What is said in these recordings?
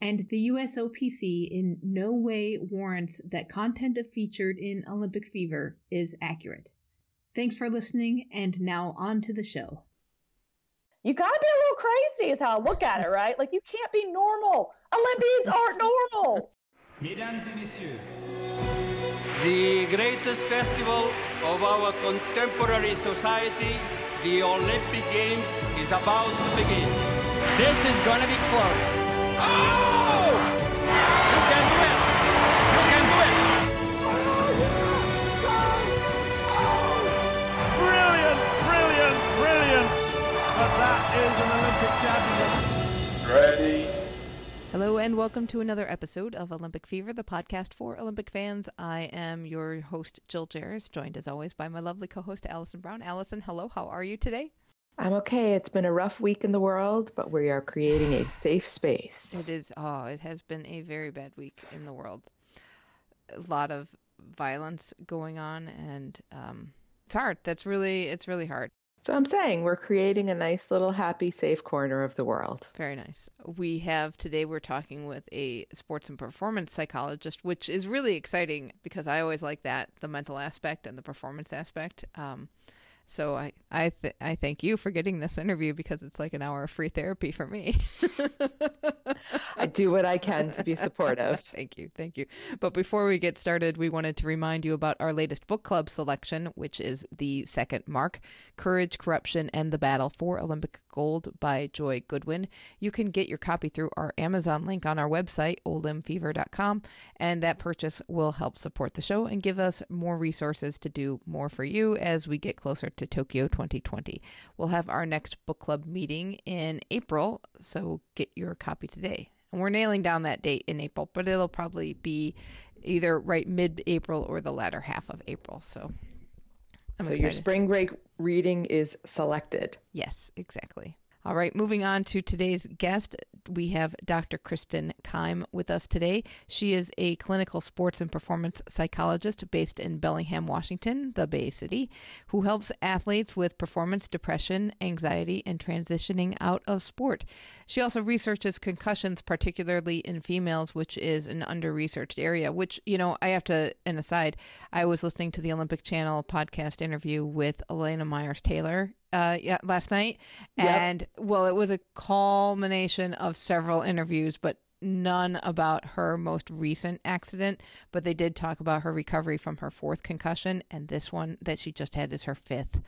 and the USOPC in no way warrants that content featured in Olympic Fever is accurate. Thanks for listening, and now on to the show. You gotta be a little crazy, is how I look at it, right? Like, you can't be normal. Olympians aren't normal. Mesdames et messieurs, The greatest festival of our contemporary society, the Olympic Games, is about to begin. this is gonna be close. You can do it! You can do it! Brilliant, brilliant, brilliant. But that is an Olympic championship. Hello and welcome to another episode of Olympic Fever, the podcast for Olympic fans. I am your host, Jill Jaracz, joined as always by my lovely co-host, Allison Brown. Allison, hello, how are you today? I'm okay. It's been a rough week in the world, but we are creating a safe space. It is, oh, it has been a very bad week in the world. A lot of violence going on and um, it's hard. That's really, it's really hard. So I'm saying we're creating a nice little happy, safe corner of the world. Very nice. We have today, we're talking with a sports and performance psychologist, which is really exciting because I always like that the mental aspect and the performance aspect. Um, so I I th- I thank you for getting this interview because it's like an hour of free therapy for me. I do what I can to be supportive. thank you, thank you. But before we get started, we wanted to remind you about our latest book club selection, which is the second mark, "Courage, Corruption, and the Battle for Olympic Gold" by Joy Goodwin. You can get your copy through our Amazon link on our website, olimfever.com, and that purchase will help support the show and give us more resources to do more for you as we get closer to Tokyo 2020. We'll have our next book club meeting in April, so get your copy today. And we're nailing down that date in April, but it'll probably be either right mid April or the latter half of April. So I'm so excited. your spring break reading is selected. Yes, exactly. All right, moving on to today's guest. We have Dr. Kristin Keim with us today. She is a clinical sports and performance psychologist based in Bellingham, Washington, the Bay City, who helps athletes with performance depression, anxiety, and transitioning out of sport. She also researches concussions, particularly in females, which is an under researched area. Which, you know, I have to, an aside, I was listening to the Olympic Channel podcast interview with Elana Meyers Taylor uh, yeah, last night, Yep. and well, it was a culmination of several interviews, but none about her most recent accident. But they did talk about her recovery from her fourth concussion, and this one that she just had is her fifth.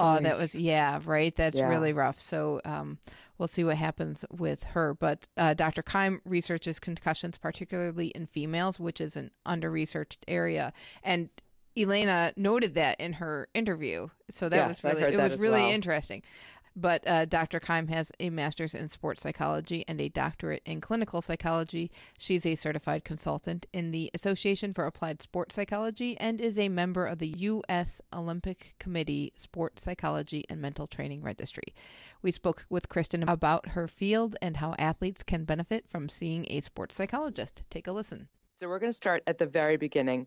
Oh, that was yeah, right. That's Yeah. really rough. So um, we'll see what happens with her. But uh, Dr. Keim researches concussions, particularly in females, which is an under-researched area, and Elana noted that in her interview. So that Yes, was really it was really well. interesting. But uh, Dr. Keim has a master's in sports psychology and a doctorate in clinical psychology. She's a certified consultant in the Association for Applied Sports Psychology and is a member of the U.S. Olympic Committee Sports Psychology and Mental Training Registry. We spoke with Kristin about her field and how athletes can benefit from seeing a sports psychologist. Take a listen. So we're going to start at the very beginning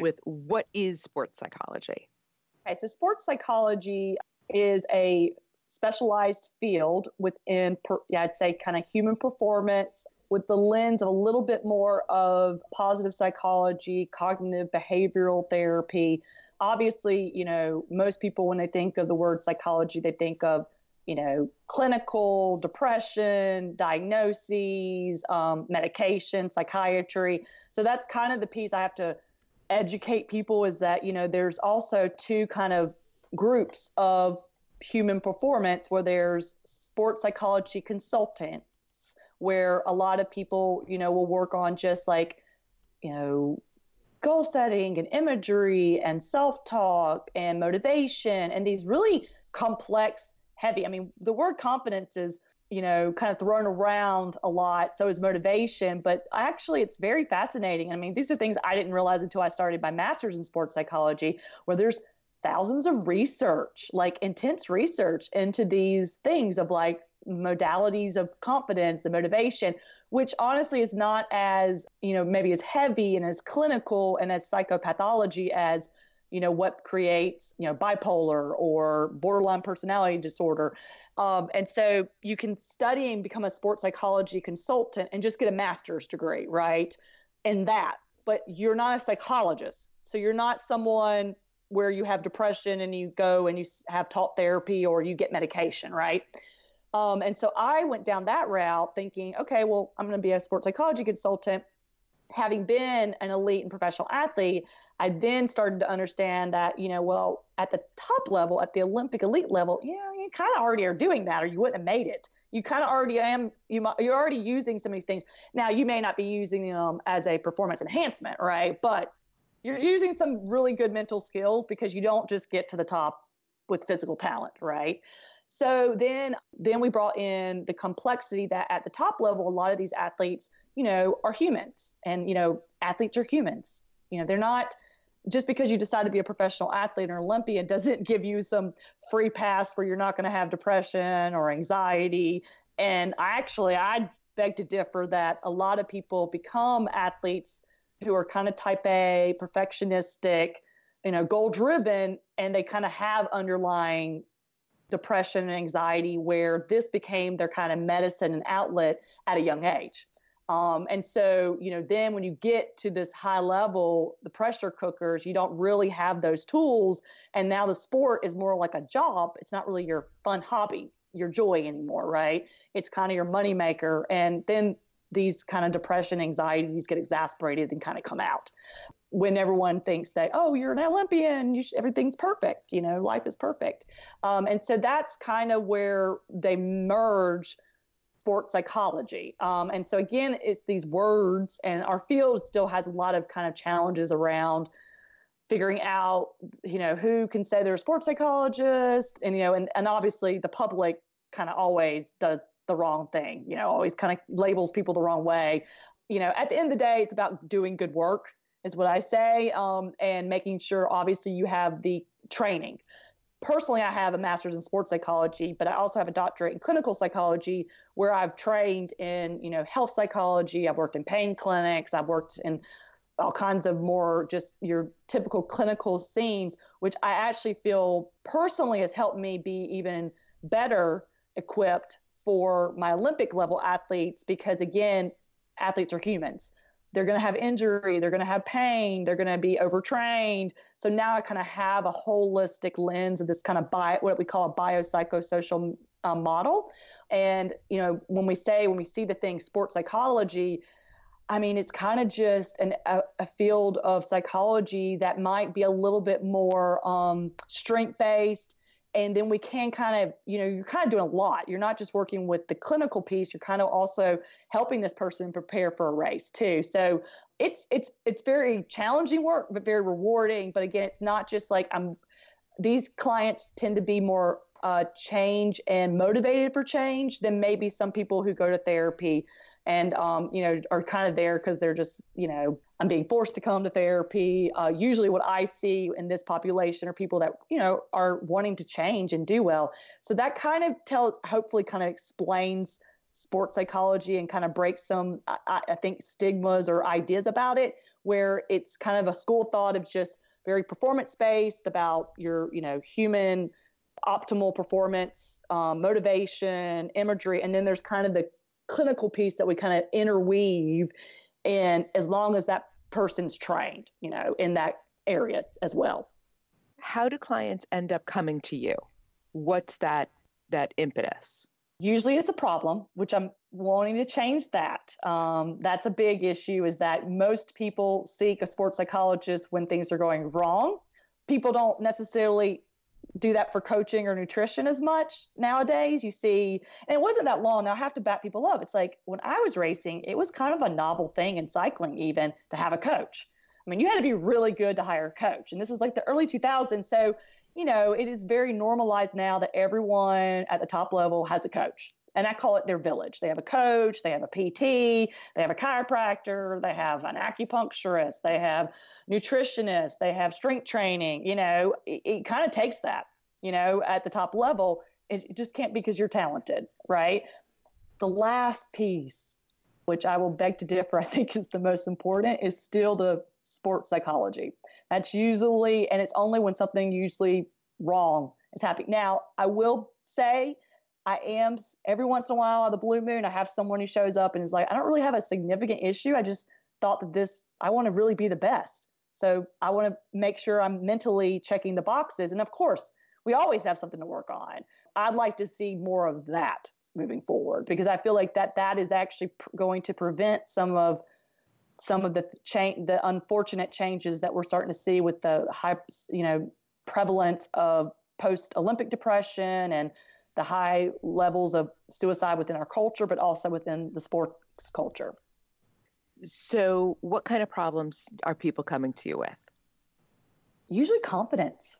with what is sports psychology? Okay, so sports psychology is a specialized field within, yeah, I'd say, kind of human performance with the lens of a little bit more of positive psychology, cognitive behavioral therapy. Obviously, you know, most people, when they think of the word psychology, they think of you know, clinical depression, diagnoses, um, medication, psychiatry. So that's kind of the piece I have to educate people is that, you know, there's also two kind of groups of human performance where there's sports psychology consultants, where a lot of people, you know, will work on just like, you know, goal setting and imagery and self talk and motivation and these really complex heavy. I mean, the word confidence is, you know, kind of thrown around a lot. So is motivation, but actually it's very fascinating. I mean, these are things I didn't realize until I started my master's in sports psychology, where there's thousands of research, like intense research into these things of like modalities of confidence and motivation, which honestly is not as, you know, maybe as heavy and as clinical and as psychopathology as you know what creates you know bipolar or borderline personality disorder. Um, and so you can study and become a sports psychology consultant and just get a master's degree right in that. But you're not a psychologist. So you're not someone where you have depression and you go and you have talk therapy or you get medication right? Um, and so i went down that route thinking okay well i'm going to be a sports psychology consultant having been an elite and professional athlete, I then started to understand that, you know, well, at the top level, at the Olympic elite level, you know, you kind of already are doing that or you wouldn't have made it. You kind of already am, you, you're already using some of these things. Now, you may not be using them as a performance enhancement, right? But you're using some really good mental skills because you don't just get to the top with physical talent, right? So then then we brought in the complexity that at the top level a lot of these athletes, you know, are humans and you know, athletes are humans. You know, they're not just because you decide to be a professional athlete or Olympian doesn't give you some free pass where you're not going to have depression or anxiety. And I actually I beg to differ that a lot of people become athletes who are kind of type A, perfectionistic, you know, goal driven, and they kind of have underlying depression and anxiety where this became their kind of medicine and outlet at a young age. Um, and so, you know, then when you get to this high level, the pressure cookers, you don't really have those tools. And now the sport is more like a job. It's not really your fun hobby, your joy anymore, right? It's kind of your moneymaker. And then these kind of depression, anxieties get exasperated and kind of come out when everyone thinks that oh you're an olympian should, everything's perfect you know life is perfect. Um, and so that's kind of where they merge sports psychology. Um, and so again it's these words and our field still has a lot of kind of challenges around figuring out you know who can say they're a sports psychologist and you know and, and obviously the public kind of always does the wrong thing you know always kind of labels people the wrong way. You know at the end of the day it's about doing good work is what I say, um, and making sure obviously you have the training. Personally, I have a master's in sports psychology, but I also have a doctorate in clinical psychology where I've trained in, you know, health psychology. I've worked in pain clinics. I've worked in all kinds of more just your typical clinical scenes, which I actually feel personally has helped me be even better equipped for my Olympic level athletes because, again, athletes are humans they're going to have injury, they're going to have pain, they're going to be overtrained. So now I kind of have a holistic lens of this kind of bio, what we call a biopsychosocial uh, model. And, you know, when we say, when we see the thing sports psychology, I mean, it's kind of just an, a, a, field of psychology that might be a little bit more um, strength based and then we can kind of you know you're kind of doing a lot. You're not just working with the clinical piece you're kind of also helping this person prepare for a race too. So it's it's it's very challenging work but very rewarding. But again it's not just like i'm these clients tend to be more uh, change and motivated for change than maybe some people who go to therapy and um, you know are kind of there because they're just you know I'm being forced to come to therapy. Uh, usually, what I see in this population are people that you know are wanting to change and do well. So that kind of tells, hopefully, kind of explains sports psychology and kind of breaks some, I, I think, stigmas or ideas about it, where it's kind of a school thought of just very performance based about your you know human optimal performance, um, motivation, imagery, and then there's kind of the clinical piece that we kind of interweave and as long as that person's trained, you know, in that area as well. How do clients end up coming to you? What's that that impetus? Usually it's a problem, which I'm wanting to change that. Um, that's a big issue is that most people seek a sports psychologist when things are going wrong. People don't necessarily do that for coaching or nutrition as much nowadays. You see, and it wasn't that long. Now I have to back people up. It's like when I was racing, it was kind of a novel thing in cycling, even to have a coach. I mean, you had to be really good to hire a coach. And this is like the early 2000s. So you know, it is very normalized now that everyone at the top level has a coach. And I call it their village. They have a coach, they have a PT, they have a chiropractor, they have an acupuncturist, they have nutritionists, they have strength training. You know, it, it kind of takes that, you know, at the top level. It just can't be because you're talented, right? The last piece, which I will beg to differ, I think is the most important, is still the sports psychology. That's usually, and it's only when something usually wrong is happening. Now, I will say, I am every once in a while on the blue moon, I have someone who shows up and is like, I don't really have a significant issue. I just thought that this, I want to really be the best. So I want to make sure I'm mentally checking the boxes. And of course, we always have something to work on. I'd like to see more of that moving forward because I feel like that that is actually pr- going to prevent some of some of the change, the unfortunate changes that we're starting to see with the high, you know, prevalence of post-Olympic depression and the high levels of suicide within our culture, but also within the sports culture. So, what kind of problems are people coming to you with? Usually, confidence.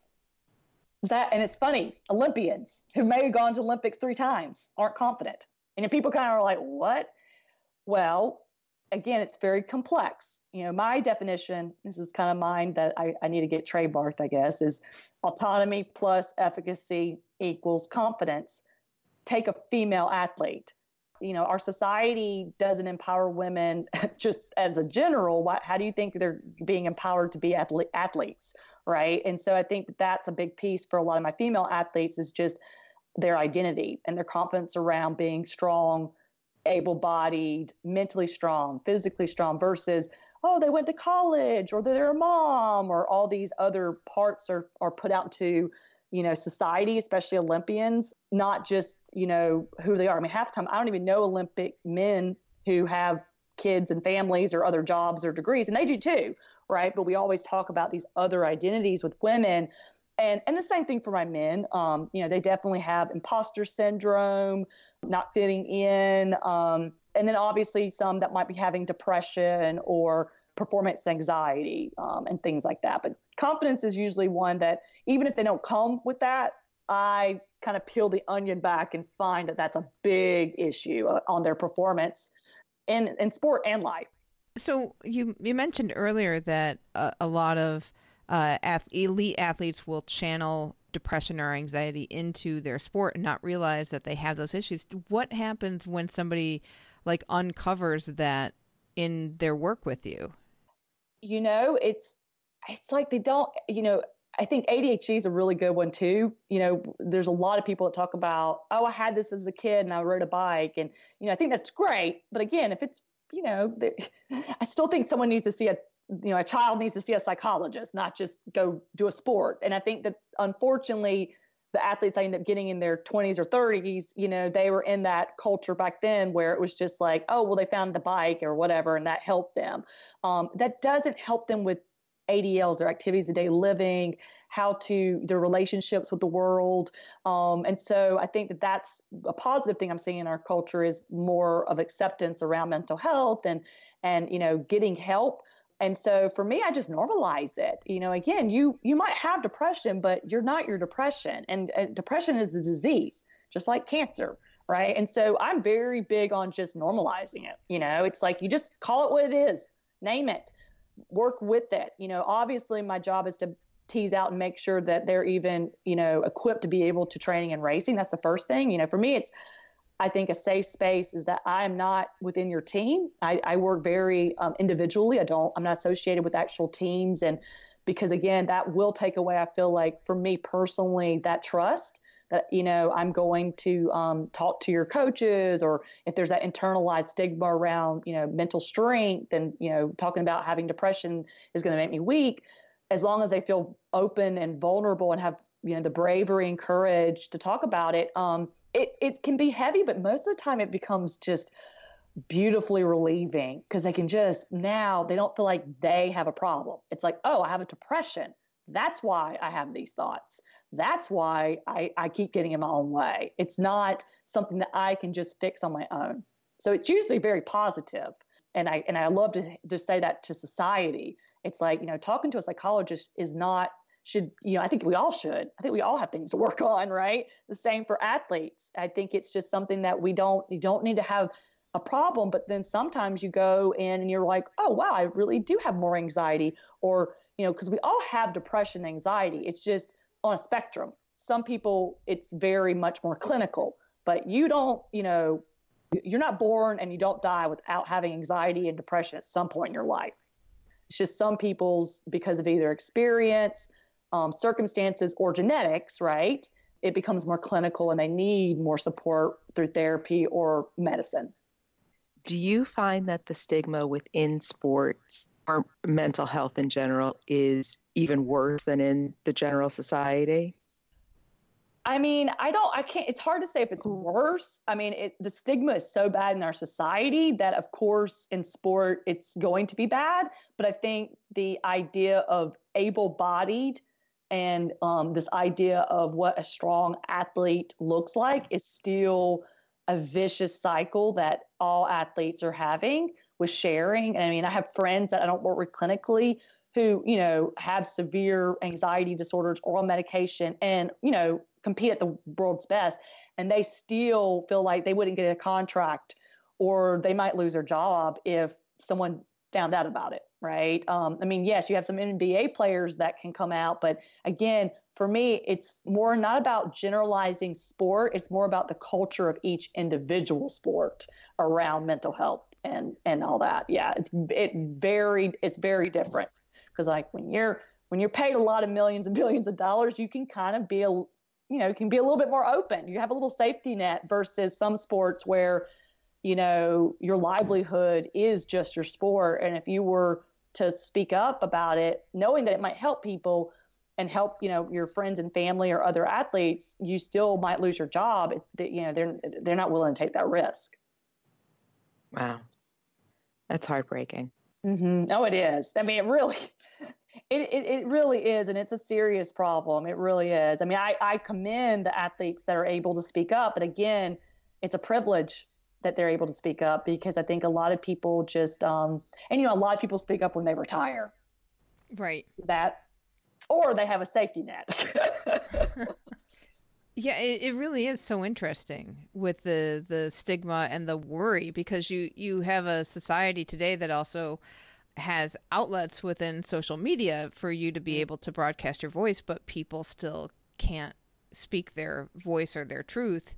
That and it's funny. Olympians who may have gone to Olympics three times aren't confident, and people kind of are like, "What?" Well, again, it's very complex. You know, my definition, this is kind of mine that I, I need to get trademarked, I guess, is autonomy plus efficacy equals confidence. Take a female athlete. You know, our society doesn't empower women just as a general. Why, how do you think they're being empowered to be athlete, athletes, right? And so I think that that's a big piece for a lot of my female athletes is just their identity and their confidence around being strong, able bodied, mentally strong, physically strong versus, oh, they went to college or they're a mom or all these other parts are, are put out to, you know, society, especially Olympians, not just, you know, who they are. I mean, half the time I don't even know Olympic men who have kids and families or other jobs or degrees, and they do too, right? But we always talk about these other identities with women and and the same thing for my men. Um, you know, they definitely have imposter syndrome, not fitting in, um, and then obviously some that might be having depression or performance anxiety um, and things like that. But confidence is usually one that even if they don't come with that, I kind of peel the onion back and find that that's a big issue uh, on their performance in in sport and life. So you you mentioned earlier that uh, a lot of uh, ath- elite athletes will channel depression or anxiety into their sport and not realize that they have those issues. What happens when somebody like uncovers that in their work with you? You know, it's it's like they don't, you know, I think ADHD is a really good one too. You know, there's a lot of people that talk about, oh, I had this as a kid and I rode a bike, and you know, I think that's great. But again, if it's, you know, I still think someone needs to see a you know a child needs to see a psychologist not just go do a sport and i think that unfortunately the athletes i end up getting in their 20s or 30s you know they were in that culture back then where it was just like oh well they found the bike or whatever and that helped them um, that doesn't help them with adls their activities of day living how to their relationships with the world. Um, and so i think that that's a positive thing i'm seeing in our culture is more of acceptance around mental health and and you know getting help. And so for me i just normalize it. You know again you you might have depression but you're not your depression. And uh, depression is a disease just like cancer right? And so i'm very big on just normalizing it. You know it's like you just call it what it is name it work with it you know obviously my job is to tease out and make sure that they're even you know equipped to be able to training and racing that's the first thing you know for me it's I think a safe space is that I'm not within your team. I, I work very um, individually. I don't. I'm not associated with actual teams, and because again, that will take away. I feel like for me personally, that trust that you know I'm going to um, talk to your coaches, or if there's that internalized stigma around you know mental strength, and you know talking about having depression is going to make me weak. as long as they feel open and vulnerable and have you know the bravery and courage to talk about it um it it can be heavy but most of the time it becomes just beautifully relieving because they can just now they don't feel like they have a problem it's like oh i have a depression that's why i have these thoughts. That's why i, I keep getting in my own way. It's not something that i can just fix on my own. So it's usually very positive. And i and i love to, to say that to society. It's like you know talking to a psychologist is not should you know i think we all should. I think we all have things to work on right? The same for athletes. I think it's just something that we don't you don't need to have a problem but then sometimes you go in and you're like oh wow i really do have more anxiety or you know because we all have depression anxiety. It's just on a spectrum. Some people it's very much more clinical but you don't you know you're not born and you don't die without having anxiety and depression at some point in your life. It's just some people's because of either experience um, circumstances or genetics right it becomes more clinical and they need more support through therapy or medicine. Do you find that the stigma within sports or mental health in general is even worse than in the general society? I mean, I don't, I can't, it's hard to say if it's worse. I mean, it, the stigma is so bad in our society that, of course, in sport, it's going to be bad. But I think the idea of able bodied and um, this idea of what a strong athlete looks like is still a vicious cycle that all athletes are having with sharing. I mean, I have friends that I don't work with clinically who, you know, have severe anxiety disorders or on medication and, you know, compete at the world's best and they still feel like they wouldn't get a contract or they might lose their job if someone found out about it, right? Um, I mean, yes, you have some NBA players that can come out, but again, for me, it's more not about generalizing sport. It's more about the culture of each individual sport around mental health and and all that. Yeah, it's it very it's very different because like when you're when you're paid a lot of millions and billions of dollars, you can kind of be a you know you can be a little bit more open. You have a little safety net versus some sports where you know your livelihood is just your sport, and if you were to speak up about it, knowing that it might help people and help you know your friends and family or other athletes you still might lose your job you know they're they're not willing to take that risk wow that's heartbreaking. Mm-hmm. oh it is. I mean it really it, it, it really is and it's a serious problem. It really is. I mean I, I commend the athletes that are able to speak up but again it's a privilege that they're able to speak up because i think a lot of people just um and you know a lot of people speak up when they retire. Right. That or they have a safety net. yeah, it, it really is so interesting with the the stigma and the worry because you you have a society today that also has outlets within social media for you to be mm-hmm. able to broadcast your voice, but people still can't speak their voice or their truth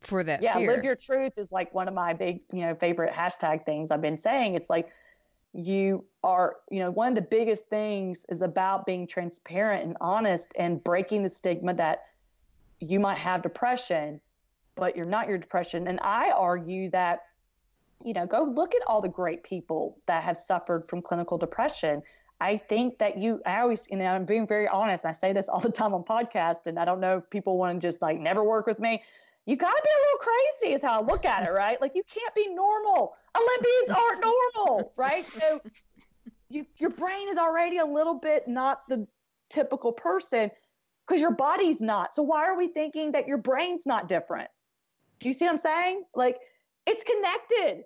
for that. Yeah, fear. live your truth is like one of my big, you know, favorite hashtag things I've been saying. It's like you are, you know, one of the biggest things is about being transparent and honest and breaking the stigma that you might have depression, but you're not your depression. And I argue that, you know, go look at all the great people that have suffered from clinical depression. I think that you, I always, you know, I'm being very honest. I say this all the time on podcast, and I don't know if people want to just like never work with me. You got to be a little crazy, is how I look at it, right? Like you can't be normal. Olympians aren't normal, right? So you, your brain is already a little bit not the typical person because your body's not. So why are we thinking that your brain's not different? Do you see what I'm saying? Like it's connected.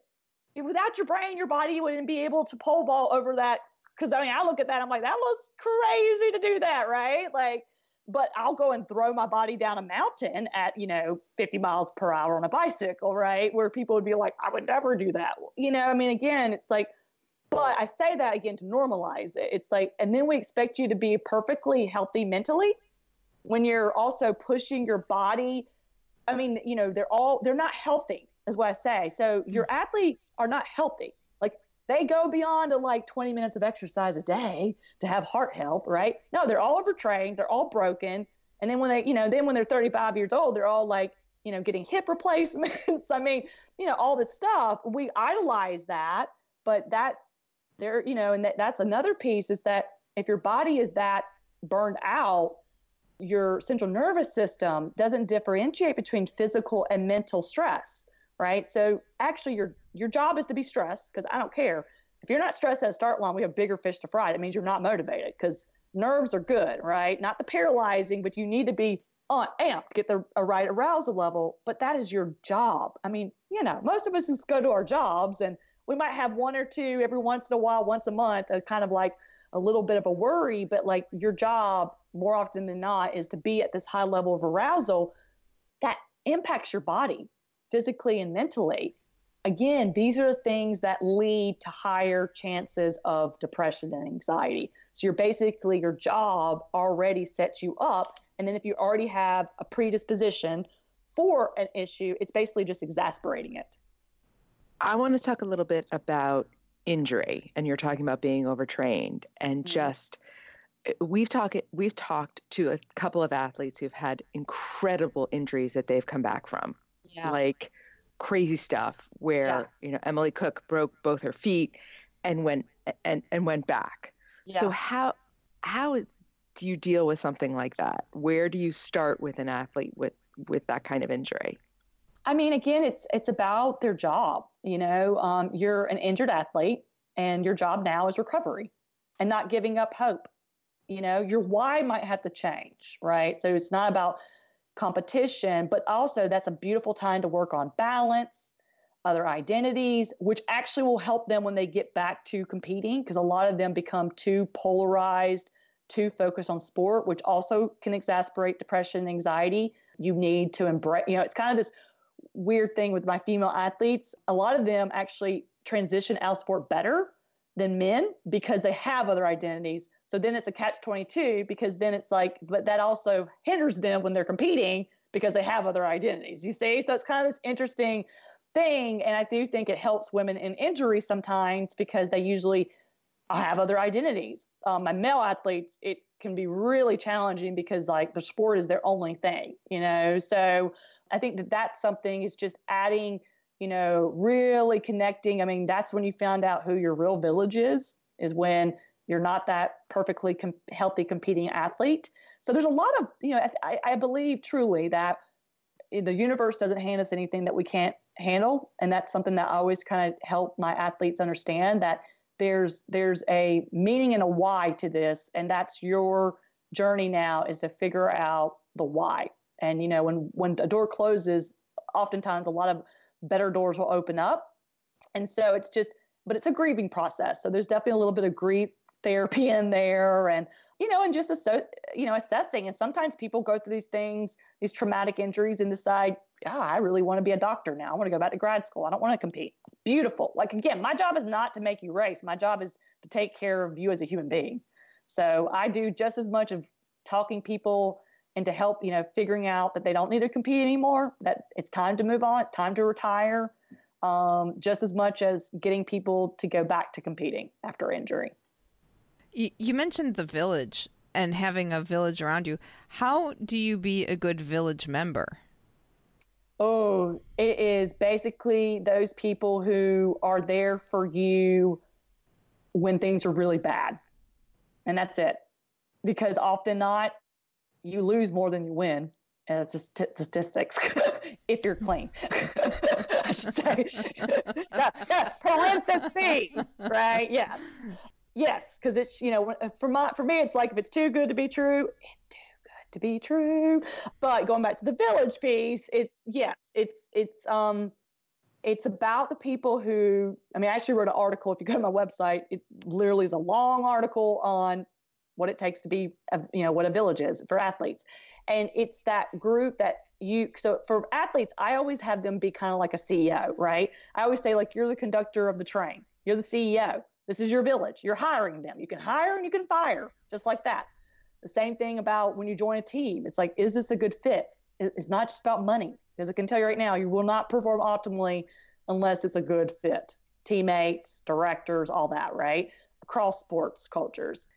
Without your brain, your body wouldn't be able to pole vault over that. Because I mean, I look at that, I'm like, that looks crazy to do that, right? Like but I'll go and throw my body down a mountain at, you know, 50 miles per hour on a bicycle, right? Where people would be like, I would never do that. You know, I mean, again, it's like, but I say that again to normalize it. It's like, and then we expect you to be perfectly healthy mentally when you're also pushing your body. I mean, you know, they're all, they're not healthy, is what I say. So your mm. athletes are not healthy Like they go beyond like 20 minutes of exercise a day to have heart health, right? No, they're all overtrained, they're all broken. And then when they, you know, then when they're 35 years old, they're all like, you know, getting hip replacements. I mean, you know, all this stuff. We idolize that, but that there, you know, and that, that's another piece is that if your body is that burned out, your central nervous system doesn't differentiate between physical and mental stress, right? So actually your your job is to be stressed because I don't care. If you're not stressed at a start line, we have bigger fish to fry. It means you're not motivated because nerves are good, right? Not the paralyzing, but you need to be on amped, get the a right arousal level. But that is your job. I mean, you know, most of us just go to our jobs and we might have one or two every once in a while, once a month, a kind of like a little bit of a worry, but like your job more often than not is to be at this high level of arousal that impacts your body physically and mentally. Again, these are things that lead to higher chances of depression and anxiety. So you're basically your job already sets you up. And then if you already have a predisposition for an issue, it's basically just exasperating it. I want to talk a little bit about injury and you're talking about being overtrained and mm-hmm. just we've talked we've talked to a couple of athletes who've had incredible injuries that they've come back from. Yeah. Like crazy stuff where, yeah. you know, Emily Cook broke both her feet and went and and went back. Yeah. So how how do you deal with something like that? Where do you start with an athlete with with that kind of injury? I mean, again, it's it's about their job. You know, um, you're an injured athlete, and your job now is recovery, and not giving up hope. You know, your why might have to change, right? So it's not about competition, but also that's a beautiful time to work on balance, other identities, which actually will help them when they get back to competing, because a lot of them become too polarized, too focused on sport, which also can exasperate depression and anxiety. You need to embrace, you know, it's kind of this weird thing with my female athletes. A lot of them actually transition out of sport better than men because they have other identities. So then it's a catch 22 because then it's like, but that also hinders them when they're competing because they have other identities. You see? So it's kind of this interesting thing. And I do think it helps women in injury sometimes because they usually have other identities. Um, my male athletes, it can be really challenging because like the sport is their only thing, you know? So I think that that's something is just adding, you know, really connecting. I mean, that's when you found out who your real village is, is when you're not that perfectly com- healthy competing athlete. So there's a lot of, you know, I, I believe truly that the universe doesn't hand us anything that we can't handle. And that's something that I always kind of help my athletes understand that there's there's a meaning and a why to this and that's your journey now is to figure out the why and you know, when when a door closes, oftentimes a lot of better doors will open up. And so it's just, but it's a grieving process. So there's definitely a little bit of grief therapy in there and you know and just so you know assessing. And sometimes people go through these things these traumatic injuries and decide oh, i really want to be a doctor now. I want to go back to grad school. I don't want to compete. Beautiful. Like again my job is not to make you race. My job is to take care of you as a human being. So i do just as much of talking people and to help, you know, figuring out that they don't need to compete anymore, that it's time to move on, it's time to retire, um, just as much as getting people to go back to competing after injury. You mentioned the village and having a village around you. How do you be a good village member? Oh, it is basically those people who are there for you when things are really bad. And that's it. Because often not, you lose more than you win. And it's just t- statistics if you're clean. I should say. yeah, yeah, parentheses, right? Yes. Yes, because it's, you know, for, my, for me, it's like if it's too good to be true, it's too good to be true. But going back to the village piece, it's, yes, it's, it's, um, it's about the people who i mean i actually wrote an article if you go to my website it literally is a long article on what it takes to be, a, you know, what a village is for athletes. And it's that group that you, so for athletes, I always have them be kind of like a CEO, right? I always say, like, you're the conductor of the train, you're the CEO. This is your village. You're hiring them. You can hire and you can fire, just like that. The same thing about when you join a team. It's like, is this a good fit? It's not just about money, because I can tell you right now, you will not perform optimally unless it's a good fit. Teammates, directors, all that, right? Across sports cultures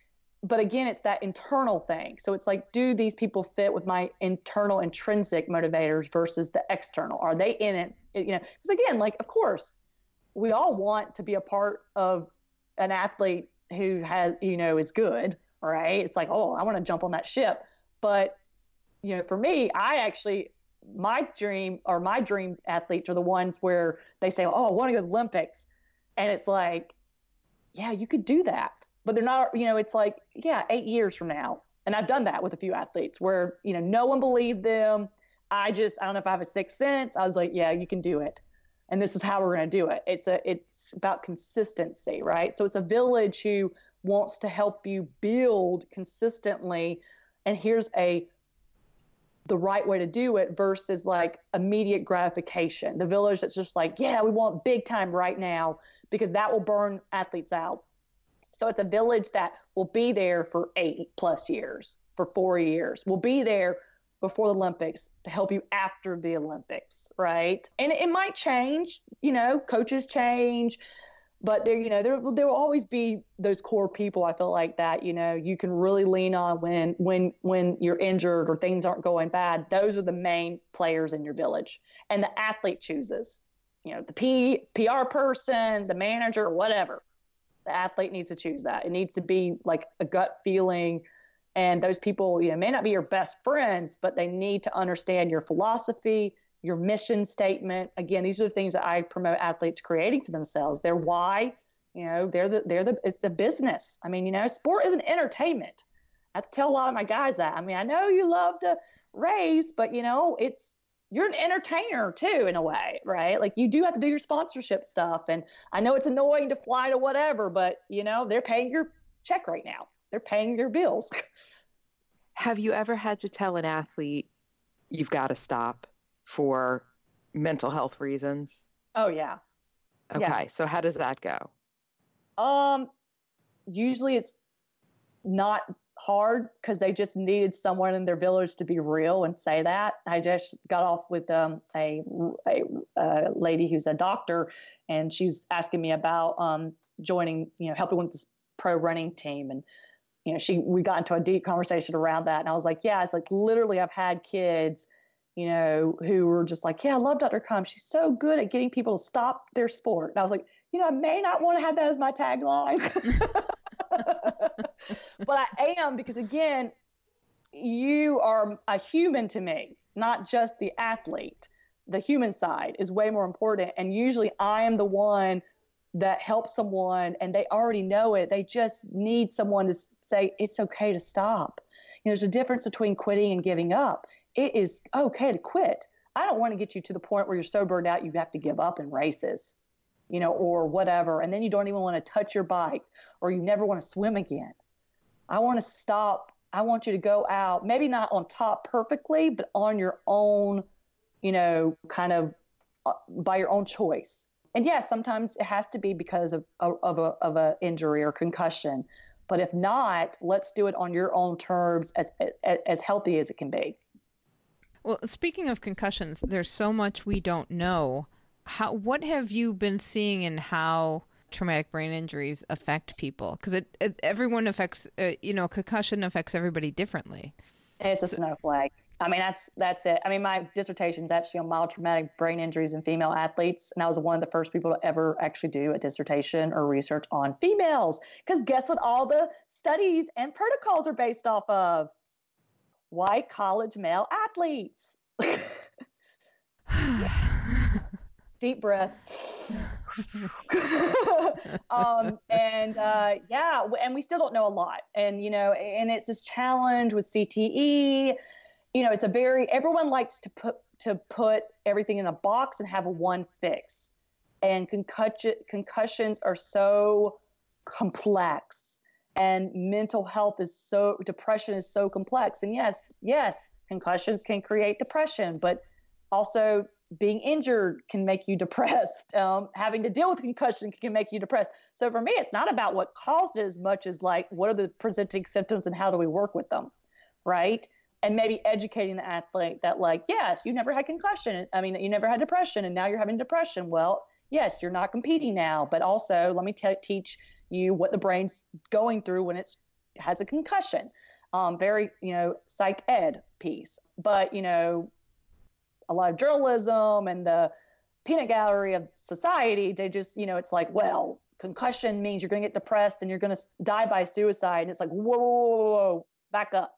but again, it's that internal thing. So it's like, do these people fit with my internal intrinsic motivators versus the external? Are they in it? You know, because again, like, of course, we all want to be a part of an athlete who has, you know, is good. right? It's like, oh, I want to jump on that ship. But, you know, for me, I actually, my dream or my dream athletes are the ones where they say, oh, I want to go to the Olympics. And it's like, yeah, you could do that. But they're not, you know, it's like, yeah, eight years from now. And I've done that with a few athletes where, you know, no one believed them. I just, I don't know if I have a sixth sense. I was like, yeah, you can do it. And this is how we're going to do it. It's a, it's about consistency, right? So it's a village who wants to help you build consistently. And here's a the right way to do it versus like immediate gratification. The village that's just like, yeah, we want big time right now because that will burn athletes out. So it's a village that will be there for eight plus years, for four years, will be there before the Olympics to help you after the Olympics, right? And it might change, you know, coaches change, but there you know there there will always be those core people i feel like that you know you can really lean on when when when you're injured or things aren't going bad. Those are the main players in your village. And the athlete chooses you know the P, pr person the manager whatever. The athlete needs to choose that. It needs to be like a gut feeling and those people you know may not be your best friends but they need to understand your philosophy your mission statement. Again, these are the things that I promote athletes creating for themselves. Their why, you know, they're the they're the it's the business. I mean, you know, sport is an entertainment. I have to tell a lot of my guys that. I mean, I know you love to race, but you know, it's you're an entertainer too in a way, right? Like you do have to do your sponsorship stuff. And I know it's annoying to fly to whatever, but you know, they're paying your check right now. They're paying your bills. Have you ever had to tell an athlete you've got to stop? for mental health reasons? Oh yeah. Okay, yeah. so how does that go? Um, usually it's not hard because they just needed someone in their village to be real and say that. I just got off with um, a, a, a lady who's a doctor, and she's asking me about um, joining, you know, helping with this pro running team, and you know, she we got into a deep conversation around that, and I was like, yeah, it's like literally I've had kids you know, who were just like, yeah, I love Dr. Krum. She's so good at getting people to stop their sport. And I was like, you know, I may not want to have that as my tagline, but I am because, again, you are a human to me, not just the athlete. The human side is way more important. And usually I am the one that helps someone and they already know it. They just need someone to say, it's okay to stop. You know, there's a difference between quitting and giving up it is okay to quit. I don't want to get you to the point where you're so burned out you have to give up in races, you know, or whatever. And then you don't even want to touch your bike or you never want to swim again. I want to stop. I want you to go out, maybe not on top perfectly, but on your own, you know, kind of uh, by your own choice. And yes, sometimes it has to be because of, of, a, of a injury or concussion. But if not, let's do it on your own terms as, as, as healthy as it can be. Well, speaking of concussions, there's so much we don't know. How what have you been seeing in how traumatic brain injuries affect people? Because it, it, everyone affects uh, you know concussion affects everybody differently. It's a so, snowflake. I mean that's that's it. I mean my dissertation is actually on mild traumatic brain injuries in female athletes, and I was one of the first people to ever actually do a dissertation or research on females. Because guess what? All the studies and protocols are based off of white college male athletes. Deep breath. um, and uh, yeah, and we still don't know a lot. And, you know, and it's this challenge with CTE. You know, it's a very, everyone likes to put, to put everything in a box and have one fix. And concussion, concussions are so complex and mental health is so depression is so complex. And yes yes concussions can create depression but also being injured can make you depressed. Um, having to deal with concussion can make you depressed. So for me it's not about what caused it as much as like what are the presenting symptoms and how do we work with them right and maybe educating the athlete that like yes you never had concussion i mean you never had depression and now you're having depression well yes you're not competing now but also let me t- teach you what the brain's going through when it has a concussion. Um, very, you know, psych ed piece. But, you know, a lot of journalism and the peanut gallery of society, they just, you know, it's like, well, concussion means you're going to get depressed and you're going to die by suicide. And it's like, whoa, whoa, whoa, whoa, back up.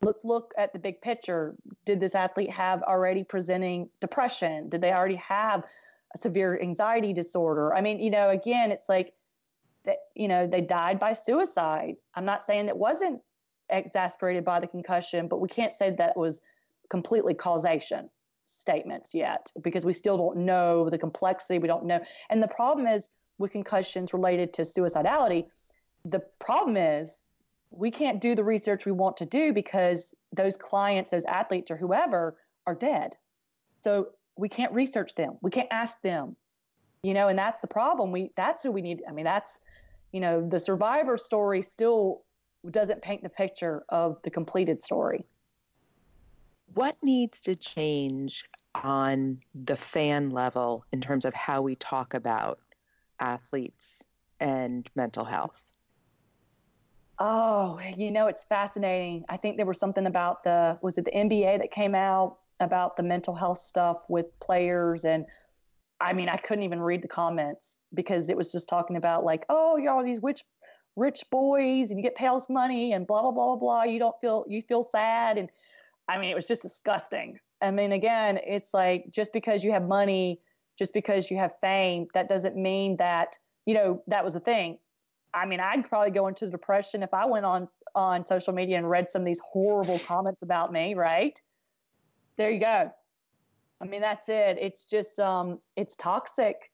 Let's look at the big picture. Did this athlete have already presenting depression? Did they already have a severe anxiety disorder? I mean, you know, again, it's like that, you know, they died by suicide. I'm not saying it wasn't exasperated by the concussion, but we can't say that was completely causation statements yet because we still don't know the complexity. We don't know. And the problem is with concussions related to suicidality, the problem is we can't do the research we want to do because those clients, those athletes, or whoever are dead. So we can't research them. We can't ask them. You know, and that's the problem. We that's who we need. I mean, that's you know, the survivor story still doesn't paint the picture of the completed story. What needs to change on the fan level in terms of how we talk about athletes and mental health? Oh, you know, it's fascinating. I think there was something about the, was it the NBA that came out about the mental health stuff with players? And I mean, I couldn't even read the comments because it was just talking about, like, oh, you're all these rich, rich boys and you get paid money and blah, blah, blah, blah, blah. You don't feel, you feel sad. And I mean, it was just disgusting. I mean, again, it's like just because you have money, just because you have fame, that doesn't mean that, you know, that was the thing. I mean, I'd probably go into depression if I went on on social media and read some of these horrible comments about me, right? There you go. I mean, that's it. It's just um it's toxic.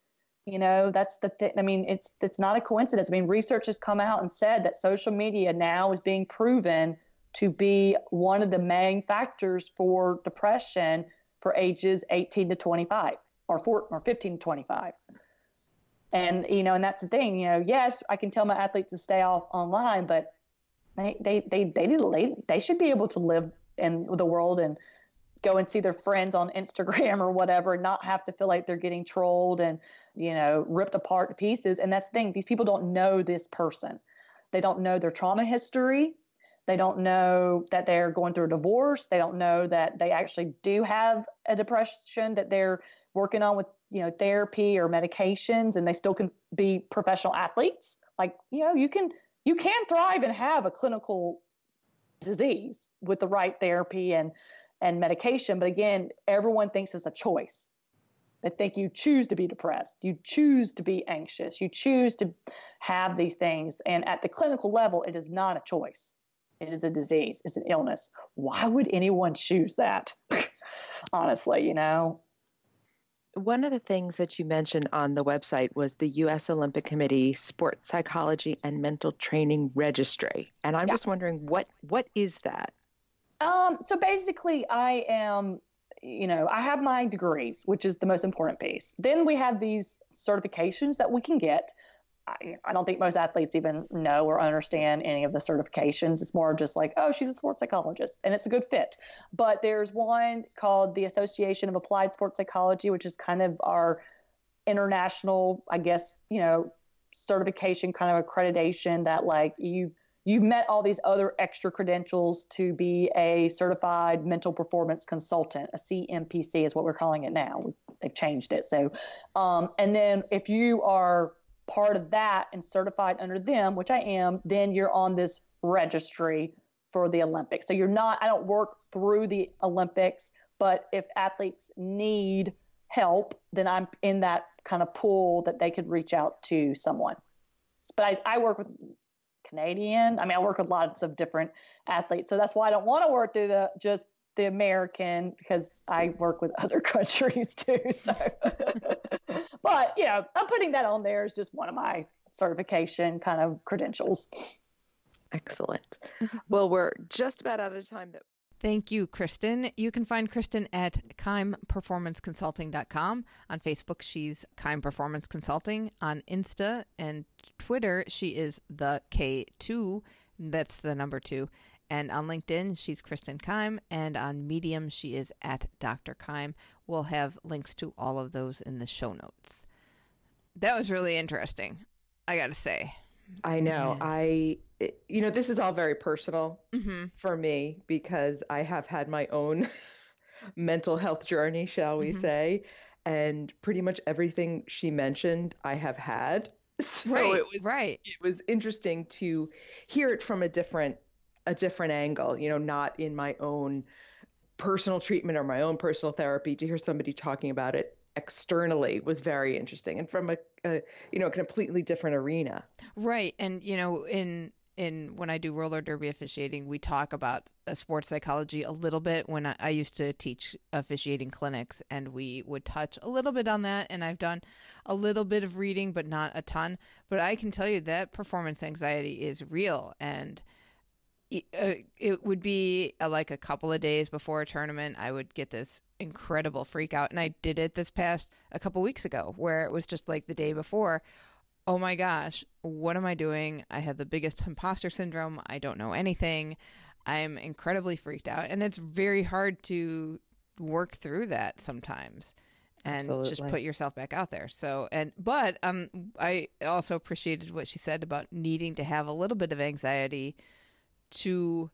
You know, that's the thing. I mean, it's it's not a coincidence. I mean, research has come out and said that social media now is being proven to be one of the main factors for depression for ages 18 to 25 or 4 or 15 to 25. And you know, and that's the thing. You know, yes, I can tell my athletes to stay off online, but they they they they need they, they should be able to live in the world and go and see their friends on Instagram or whatever, and not have to feel like they're getting trolled and you know ripped apart to pieces. And that's the thing; these people don't know this person. They don't know their trauma history. They don't know that they're going through a divorce. They don't know that they actually do have a depression that they're working on with you know therapy or medications and they still can be professional athletes like you know you can you can thrive and have a clinical disease with the right therapy and and medication. But again everyone thinks it's a choice. They think you choose to be depressed. You choose to be anxious. You choose to have these things. And at the clinical level it is not a choice. It is a disease. It's an illness. Why would anyone choose that? Honestly you know one of the things that you mentioned on the website was the U.S. Olympic Committee Sports Psychology and Mental Training Registry, and I'm yeah. just wondering what what is that? Um, so basically, I am, you know, I have my degrees, which is the most important piece. Then we have these certifications that we can get. I, I don't think most athletes even know or understand any of the certifications. It's more just like, oh, she's a sports psychologist, and it's a good fit. But there's one called the Association of Applied Sports Psychology, which is kind of our international, I guess, you know, certification kind of accreditation that like you've you've met all these other extra credentials to be a certified mental performance consultant a cmpc is what we're calling it now they've changed it so um, and then if you are part of that and certified under them, which I am, then you're on this registry for the Olympics. So you're not, I don't work through the Olympics, but if athletes need help, then I'm in that kind of pool that they could reach out to someone. But I, I work with Canadian. I mean, I work with lots of different athletes. So that's why I don't want to work through the just the American because I work with other countries too. So but you know, I'm putting that on there as just one of my certification kind of credentials. Excellent. Mm-hmm. Well, we're just about out of time. That Thank you, Kristin. You can find Kristin at keimperformanceconsulting.com. On Facebook, she's Keim Performance Consulting. On Insta and Twitter, she is the K2. That's the number two. And on LinkedIn, she's Kristin Keim. And on Medium, she is at Dr. Keim. We'll have links to all of those in the show notes. That was really interesting, I got to say. I know. I, you know, this is all very personal mm-hmm. for me because I have had my own mental health journey, shall we mm-hmm. say. And pretty much everything she mentioned, I have had. So right, it was right. it was interesting to hear it from a different a different angle, you know, not in my own personal treatment or my own personal therapy to hear somebody talking about it externally was very interesting and from a, a you know a completely different arena. Right. And you know, in in when I do roller derby officiating, we talk about uh, sports psychology a little bit. When I, I used to teach officiating clinics, and we would touch a little bit on that. And I've done a little bit of reading, but not a ton. But I can tell you that performance anxiety is real, and it, uh, would be uh, like a couple of days before a tournament. I would get this incredible freak out, and I did it this past a couple weeks ago, where it was just like the day before oh my gosh, what am I doing? I have the biggest imposter syndrome. I don't know anything. I'm incredibly freaked out. And it's very hard to work through that sometimes and just put yourself back out there. So, and, but, um, I also appreciated what she said about needing to have a little bit of anxiety to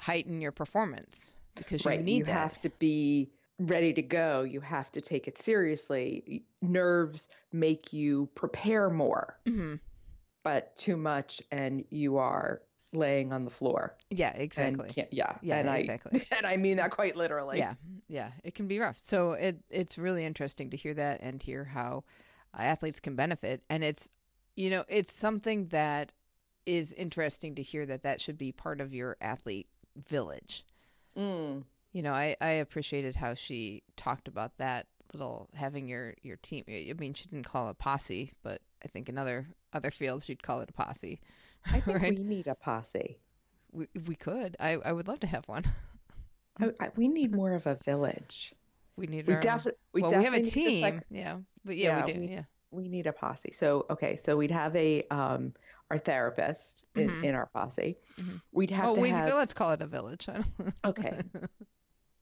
heighten your performance because you right. need you that. have to be ready to go. You have to take it seriously. Nerves make you prepare more, Mhm. but too much and you are laying on the floor. Yeah, exactly. yeah. Yeah, and I, exactly. And I mean that quite literally. yeah yeah it can be rough so it it's really interesting to hear that and hear how athletes can benefit and it's you know it's something that is interesting to hear that that should be part of your athlete village. Mm. you know i i appreciated how she talked about that little having your your team. I mean she didn't call it a posse but i think in other other fields she'd call it a posse. I think right? we need a posse. we, we could. I i would love to have one. I, I, we need more of a village. we need We definitely we well we have a team. psych- yeah. But yeah, we do. we- yeah. we need a posse. So okay, so we'd have a um our therapist in, Mhm. in our posse. Mhm. We'd have oh, to we have let's call it a village. I okay.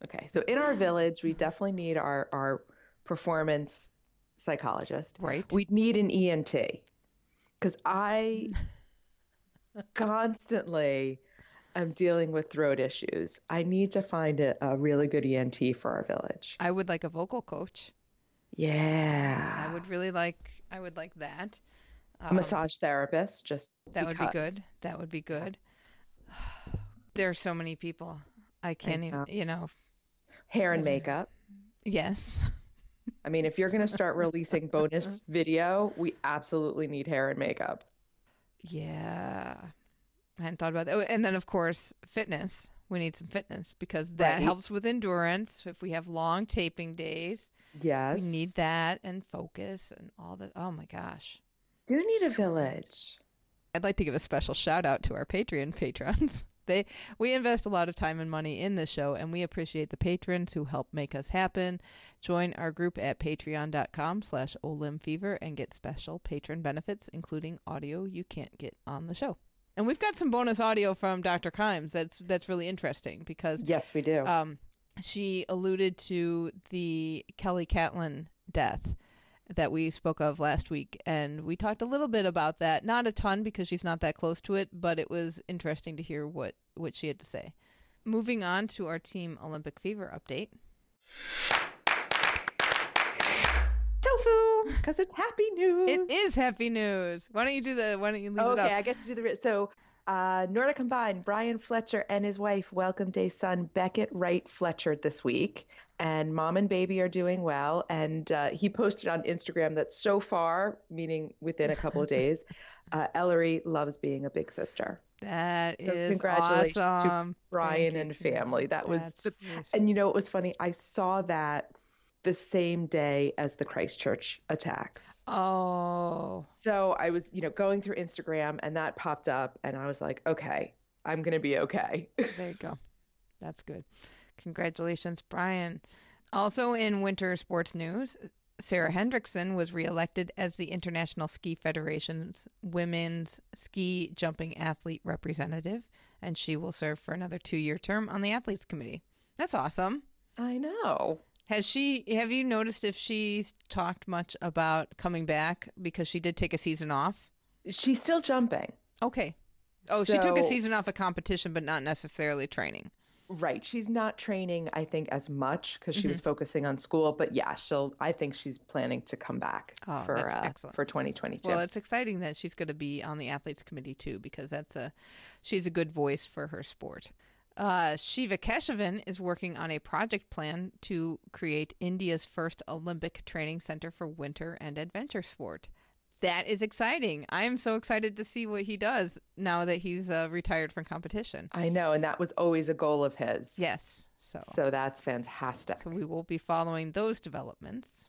Okay, so in our village, we definitely need our our performance psychologist. right. We'd need an ENT because I constantly am dealing with throat issues. I need to find a, a really good ENT for our village. I would like a vocal coach. Yeah, I would really like. I would like that. A Um, massage therapist. Just that would be good. That would be good. There are so many people. I can't even. know. You know. Hair and makeup. Yes. I mean, if you're going to start releasing bonus video, we absolutely need hair and makeup. Yeah. I hadn't thought about that. Oh, And then, of course, fitness. We need some fitness because that Right. helps with endurance. If we have long taping days, Yes. we need that and focus and all that. Oh my gosh. Do need a village. I'd like to give a special shout out to our Patreon patrons. They we invest a lot of time and money in this show and we appreciate the patrons who help make us happen. Join our group at patreon.com slash olymfever and get special patron benefits, including audio you can't get on the show. And we've got some bonus audio from Dr. Keim's that's that's really interesting because Yes, we do. um, she alluded to the Kelly Catlin death that we spoke of last week, and we talked a little bit about that. Not a ton because she's not that close to it, but it was interesting to hear what what she had to say. Moving on to our Team Olympic Fever update. Tofu, because it's happy news. It is happy news. Why don't you do the? Why don't you leave it okay, up? I get to do the so. Uh, Nordic combined, Bryan Fletcher and his wife welcomed a son, Beckett Wright Fletcher, this week, and mom and baby are doing well. And uh, he posted on Instagram that so far, meaning within a couple of days, uh, Ellery loves being a big sister. That So is congratulations to. Brian and family. That was That's the, really and you know it was funny. I saw that the same day as the Christchurch attacks. Oh, So I was, you know, going through Instagram and that popped up and I was like, okay, I'm going to be okay. There you go. That's good. Congratulations, Bryan. Also, in winter sports news, Sarah Hendrickson was reelected as the International Ski Federation's women's ski jumping athlete representative, and she will serve for another two year term on the athletes committee. That's awesome. I know. Has she? Have you noticed if she's talked much about coming back because she did take a season off? She's still jumping. Okay. Oh, she took a season off of competition, but not necessarily training. Right. She's not training, I think, as much because she was Mm-hmm. focusing on school. But yeah, she'll. I think she's planning to come back Oh, for uh, for 2022. Well, it's exciting that she's going to be on the athletes committee too, because that's a she's a good voice for her sport. Uh, Shiva Keshavan is working on a project plan to create India's first Olympic training center for winter and adventure sport. That is exciting. I am so excited to see what he does now that he's uh, retired from competition. I know, and that was always a goal of his. Yes, so So that's fantastic. so we will be following those developments.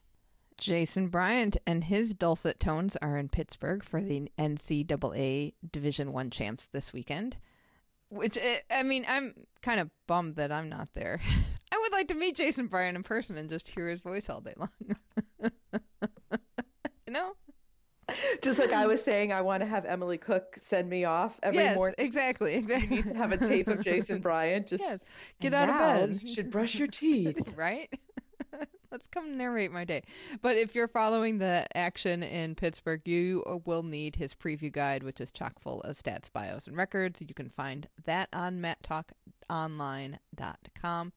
Jason Bryant and his dulcet tones are in Pittsburgh for the NCAA Division One champs this weekend. Which eh, I mean, I'm kind of bummed that I'm not there. I would like to meet Jason Bryant in person and just hear his voice all day long. you know? Just like I was saying, I want to have Emily Cook send me off every yes, morning. exactly, exactly. to have a tape of Jason Bryant. Just yes, get "And out of bed. You should brush your teeth. right? Let's come narrate my day. But if you're following the action in Pittsburgh, you will need his preview guide, which is chock full of stats, bios, and records. You can find that on mattalkonline.com.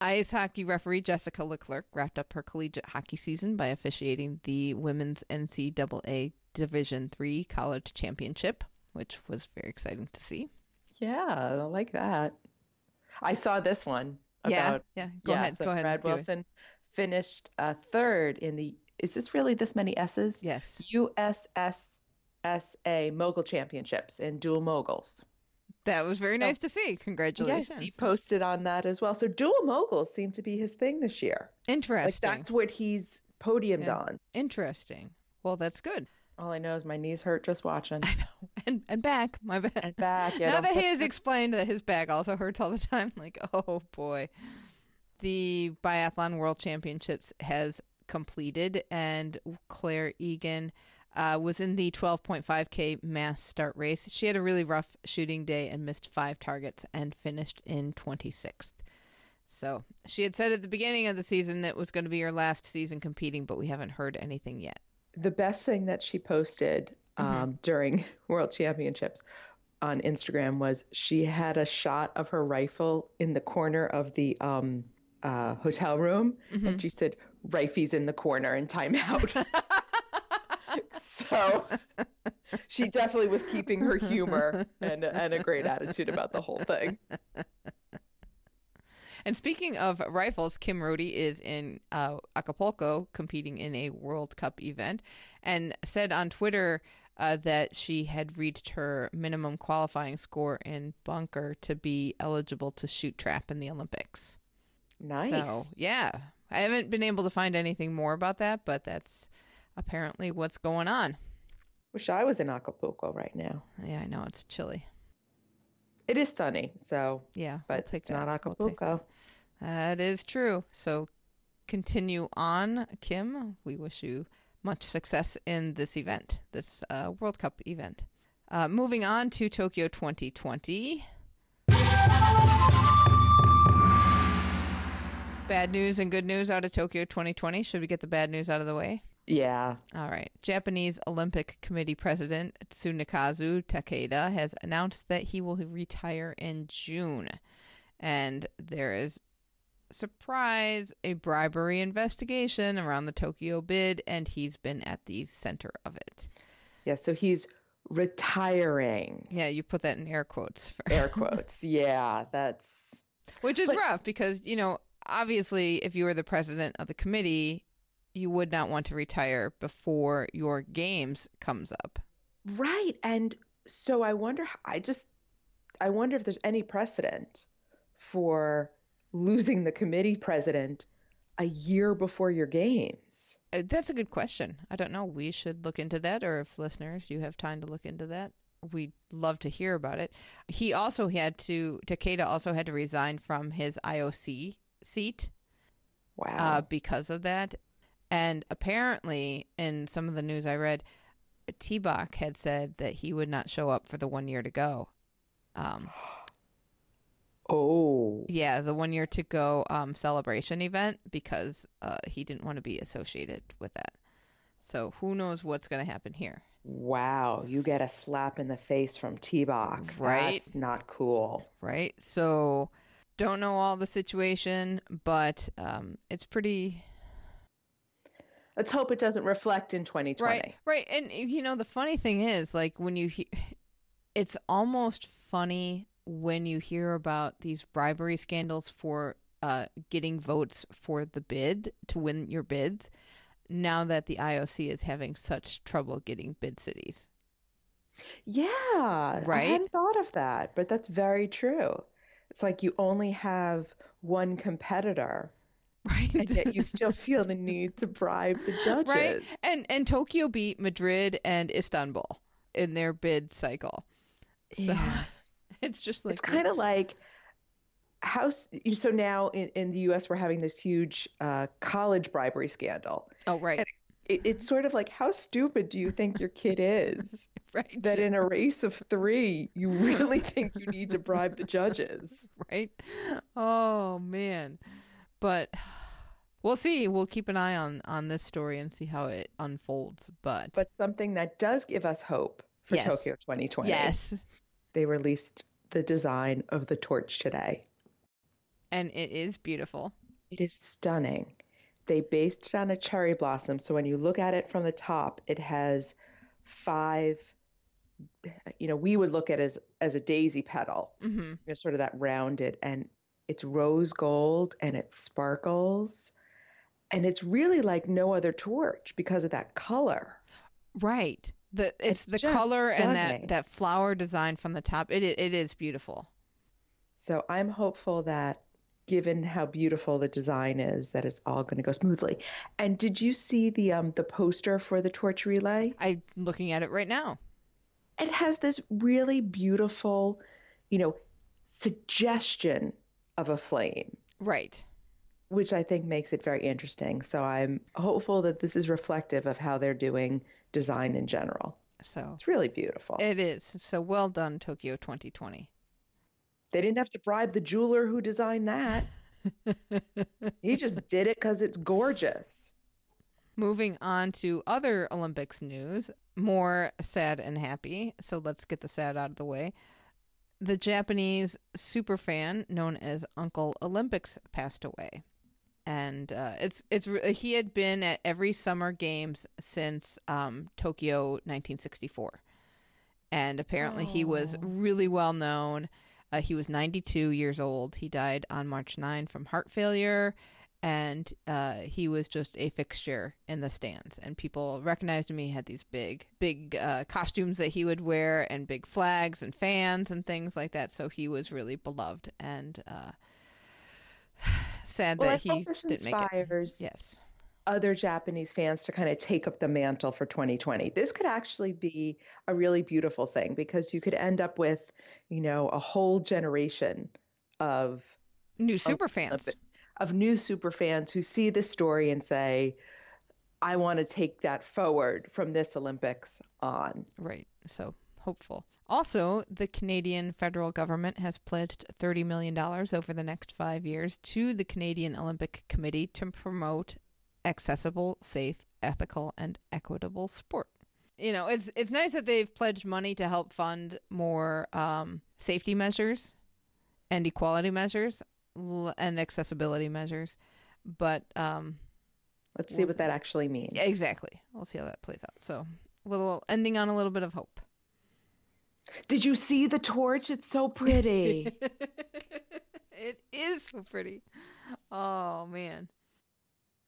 Ice hockey referee Jessica Leclerc wrapped up her collegiate hockey season by officiating the women's NCAA Division III college championship, which was very exciting to see. Yeah, I like that. I saw this one yeah, about yeah. Go yeah, ahead. so go ahead. Brad. Wilson finished uh, third in the. Is this really this many S's? Yes. USSSA Mogul Championships in dual moguls. That was very nice to see. Congratulations. Yes, he posted on that as well. So dual moguls seem to be his thing this year. Like Interesting. that's what he's podiumed Yeah. on. Interesting. Well, that's good. All I know is my knees hurt just watching. I know. And and back, my bad. And back. Yeah, now that he has explained that his back also hurts all the time, like, oh boy. The Biathlon World Championships has completed, and Clare Egan uh, was in the 12.5K mass start race. She had a really rough shooting day and missed five targets and finished in 26th. So she had said at the beginning of the season that it was going to be her last season competing, but we haven't heard anything yet. the best thing that she posted um, during World Championships on Instagram was she had a shot of her rifle in the corner of the um, uh, hotel room, and she said, "Rifey's in the corner in timeout." so she definitely was keeping her humor and and a great attitude about the whole thing. And speaking of rifles, Kim Rhode is in uh, Acapulco competing in a World Cup event and said on Twitter uh, that she had reached her minimum qualifying score in bunker to be eligible to shoot trap in the Olympics. Nice. So, yeah. I haven't been able to find anything more about that, but that's apparently what's going on. Wish I was in Acapulco right now. Yeah, I know it's chilly. It is sunny, so Yeah, we'll but take it's that. not We'll take Acapulco. That is true. So continue on, Kim. We wish you much success in this event, this uh, World Cup event. Uh, moving on to Tokyo 2020. Bad news and good news out of Tokyo 2020. Should we get the bad news out of the way? Yeah. All right. Japanese Olympic Committee President Tsunekazu Takeda has announced that he will retire in June. And there is surprise a bribery investigation around the Tokyo bid and he's been at the center of it. Yeah, so he's retiring. Yeah, you put that in air quotes for Air quotes. yeah, that's Which is But- rough because, you know, obviously if you were the president of the committee, you would not want to retire before your games comes up. right. And so I wonder I just I wonder if there's any precedent for losing the committee president a year before your games. Uh, That's a good question. I don't know. We should look into that, or if listeners, you have time to look into that, we'd love to hear about it. He also had to, Takeda also had to resign from his IOC seat Wow. uh, because of that. And apparently, in some of the news I read, T-Bach had said that he would not show up for the one year to go. Um, oh. yeah, the one year to go um, celebration event because uh, he didn't want to be associated with that. So who knows what's going to happen here? Wow, you get a slap in the face from T-Bach. Right. That's not cool. right? So Don't know all the situation, but um, it's pretty Let's hope it doesn't reflect in 2020. right. Right, and you know the funny thing is, like when you, he- it's almost funny when you hear about these bribery scandals for uh, getting votes for the bid to win your bids. Now that the IOC is having such trouble getting bid cities, Yeah, Right. I hadn't thought of that, but that's very true. It's like you only have one competitor, right? and yet you still feel the need to bribe the judges. right? And and Tokyo beat Madrid and Istanbul in their bid cycle. So Yeah. it's just like it's kind of like how so now in, in the US we're having this huge uh, college bribery scandal. oh right, It, it's sort of like how stupid do you think your kid is right, that in a race of three you really think you need to bribe the judges? right. Oh man, but we'll see. We'll keep an eye on on this story and see how it unfolds. But, But something that does give us hope for Yes. Tokyo 2020. yes, They released the design of the torch today. and it is beautiful. It is stunning. They based it on a cherry blossom. So when you look at it from the top, it has five, you know, we would look at it as, as a daisy petal, hmm you know, sort of that rounded, and it's rose gold and it sparkles. And it's really like no other torch because of that color. Right. The it's, It's the color and that that flower design from the top. It it is beautiful. So I'm hopeful that given how beautiful the design is, that it's all going to go smoothly. And did you see the um the poster for the torch relay? I'm looking at it right now. It has this really beautiful, you know, suggestion of a flame, Right. which I think makes it very interesting. So I'm hopeful that this is reflective of how they're doing design in general. So It's really beautiful. it is. So well done, Tokyo 2020. They didn't have to bribe the jeweler who designed that. he just did it because it's gorgeous. Moving on to other Olympics news, more sad and happy. So let's get the sad out of the way. The Japanese super fan known as Uncle Olympics passed away, and uh, it's it's he had been at every Summer Games since um, Tokyo 1964, and apparently he was really well known. Uh, he was 92 years old. He died on March 9 from heart failure and uh, he was just a fixture in the stands. And people recognized him. He had these big, big uh, costumes that he would wear, and big flags and fans and things like that. So he was really beloved, and uh, sad Well, that he didn't make it. inspires Yes, other Japanese fans to kind of take up the mantle for 2020. This could actually be a really beautiful thing because you could end up with, you know, a whole generation of new super fans. Olympic- of new super fans who see this story and say, I want to take that forward from this Olympics on. Right. So hopeful. Also, the Canadian federal government has pledged $30 million over the next five years to the Canadian Olympic Committee to promote accessible, safe, ethical, and equitable sport. You know, it's it's nice that they've pledged money to help fund more um, safety measures and equality measures and accessibility measures, but um, Let's see what that actually means. yeah, exactly. We'll see how that plays out. So, a little ending on a little bit of hope. Did you see the torch? It's so pretty. it is so pretty. Oh man.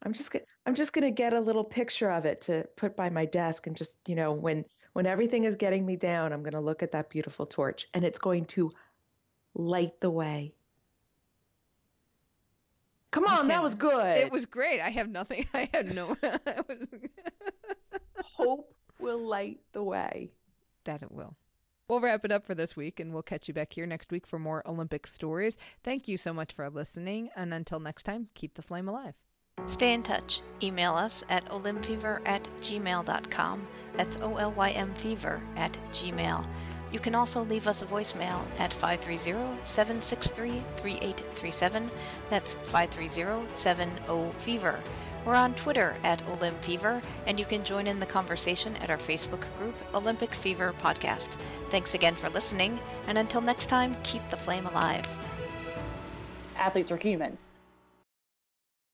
I'm just gonna, I'm just gonna get a little picture of it to put by my desk and just you know when when everything is getting me down, I'm gonna look at that beautiful torch and it's going to light the way. Come on, that was good. It was great. I have nothing. I had no. Hope will light the way. that it will. We'll wrap it up for this week and we'll catch you back here next week for more Olympic stories. Thank you so much for listening. And until next time, keep the flame alive. Stay in touch. Email us at olymfever at gmail.com. That's O L Y M fever at gmail. You can also leave us a voicemail at 530 763 3837. That's 530 70 fever. We're on Twitter at Olymp Fever, and you can join in the conversation at our Facebook group, Olympic Fever Podcast. Thanks again for listening, and until next time, keep the flame alive. athletes are humans.